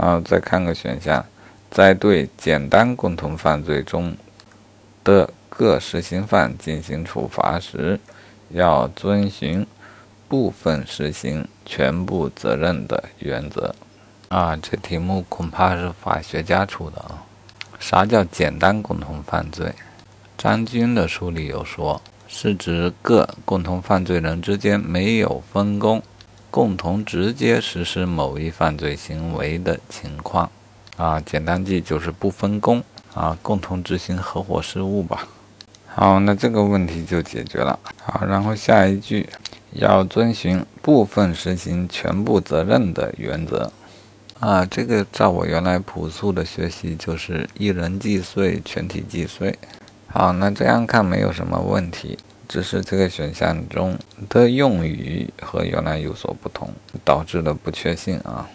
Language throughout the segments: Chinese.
然后，再看个选项，在对简单共同犯罪中的各实行犯进行处罚时，要遵循部分实行全部责任的原则。啊，这题目恐怕是法学家出的啊。啥叫简单共同犯罪？张军的书里有说，是指各共同犯罪人之间没有分工，共同直接实施某一犯罪行为的情况。啊，简单记就是不分工啊，共同执行合伙事务吧。好，那这个问题就解决了。好，然后下一句要遵循部分实行全部责任的原则。啊，这个照我原来朴素的学习，就是一人既遂，全体既遂。好，那这样看没有什么问题，只是这个选项中的用语和原来有所不同，导致的不确信啊。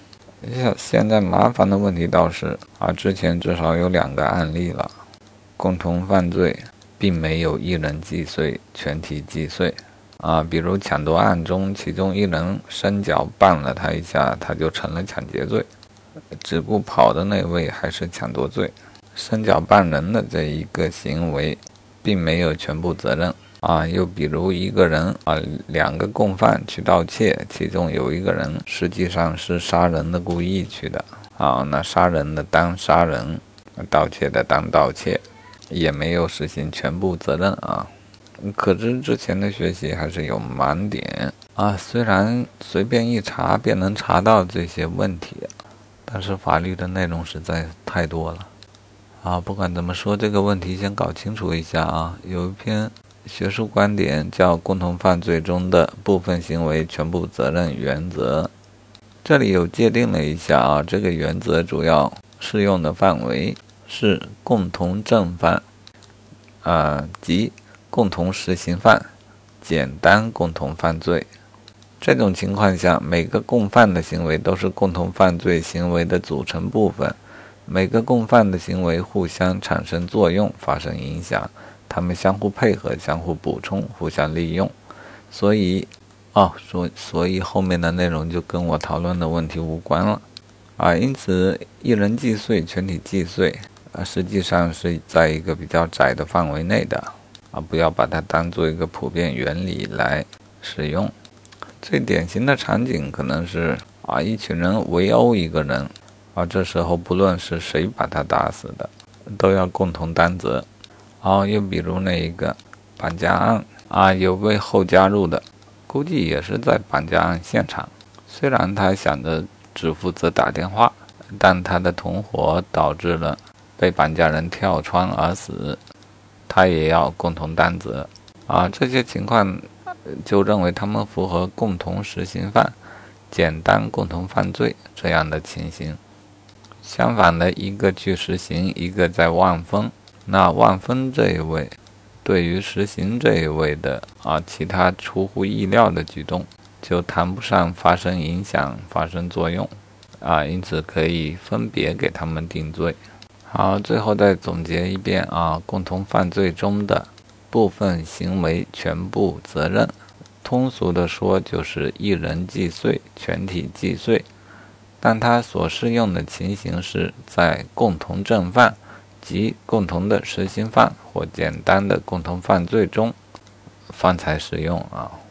现现在麻烦的问题倒是啊，之前至少有两个案例了，共同犯罪并没有一人既遂，全体既遂啊。比如抢夺案中，其中一人伸脚绊了他一下，他就成了抢劫罪，只顾跑的那位还是抢夺罪。伸脚绊人的这一个行为，并没有全部责任啊。又比如一个人啊，两个共犯去盗窃，其中有一个人实际上是杀人的故意去的啊，那杀人的当杀人，盗窃的当盗窃，也没有实行全部责任啊。可知之前的学习还是有盲点啊。虽然随便一查便能查到这些问题，但是法律的内容实在太多了。啊，不管怎么说，这个问题先搞清楚一下啊。有一篇学术观点叫《共同犯罪中的部分行为全部责任原则》，这里有界定了一下啊。这个原则主要适用的范围是共同正犯，啊，即共同实行犯、简单共同犯罪。这种情况下，每个共犯的行为都是共同犯罪行为的组成部分。每个共犯的行为互相产生作用，发生影响，他们相互配合、相互补充、互相利用。所以，哦，所所以后面的内容就跟我讨论的问题无关了啊。因此，一人既遂，全体既遂啊，实际上是在一个比较窄的范围内的啊，不要把它当做一个普遍原理来使用。最典型的场景可能是啊，一群人围殴一个人。啊，这时候不论是谁把他打死的，都要共同担责。然后，又比如那一个绑架案啊，有位后加入的，估计也是在绑架案现场。虽然他想着只负责打电话，但他的同伙导致了被绑架人跳窗而死，他也要共同担责。啊，这些情况就认为他们符合共同实行犯、简单共同犯罪这样的情形。相反的，一个去实行，一个在望风。那望风这一位，对于实行这一位的啊，其他出乎意料的举动，就谈不上发生影响、发生作用啊。因此，可以分别给他们定罪。好，最后再总结一遍啊，共同犯罪中的部分行为全部责任，通俗的说就是一人既遂，全体既遂。但它所适用的情形是在共同正犯及共同的实行犯或简单的共同犯罪中方才使用啊。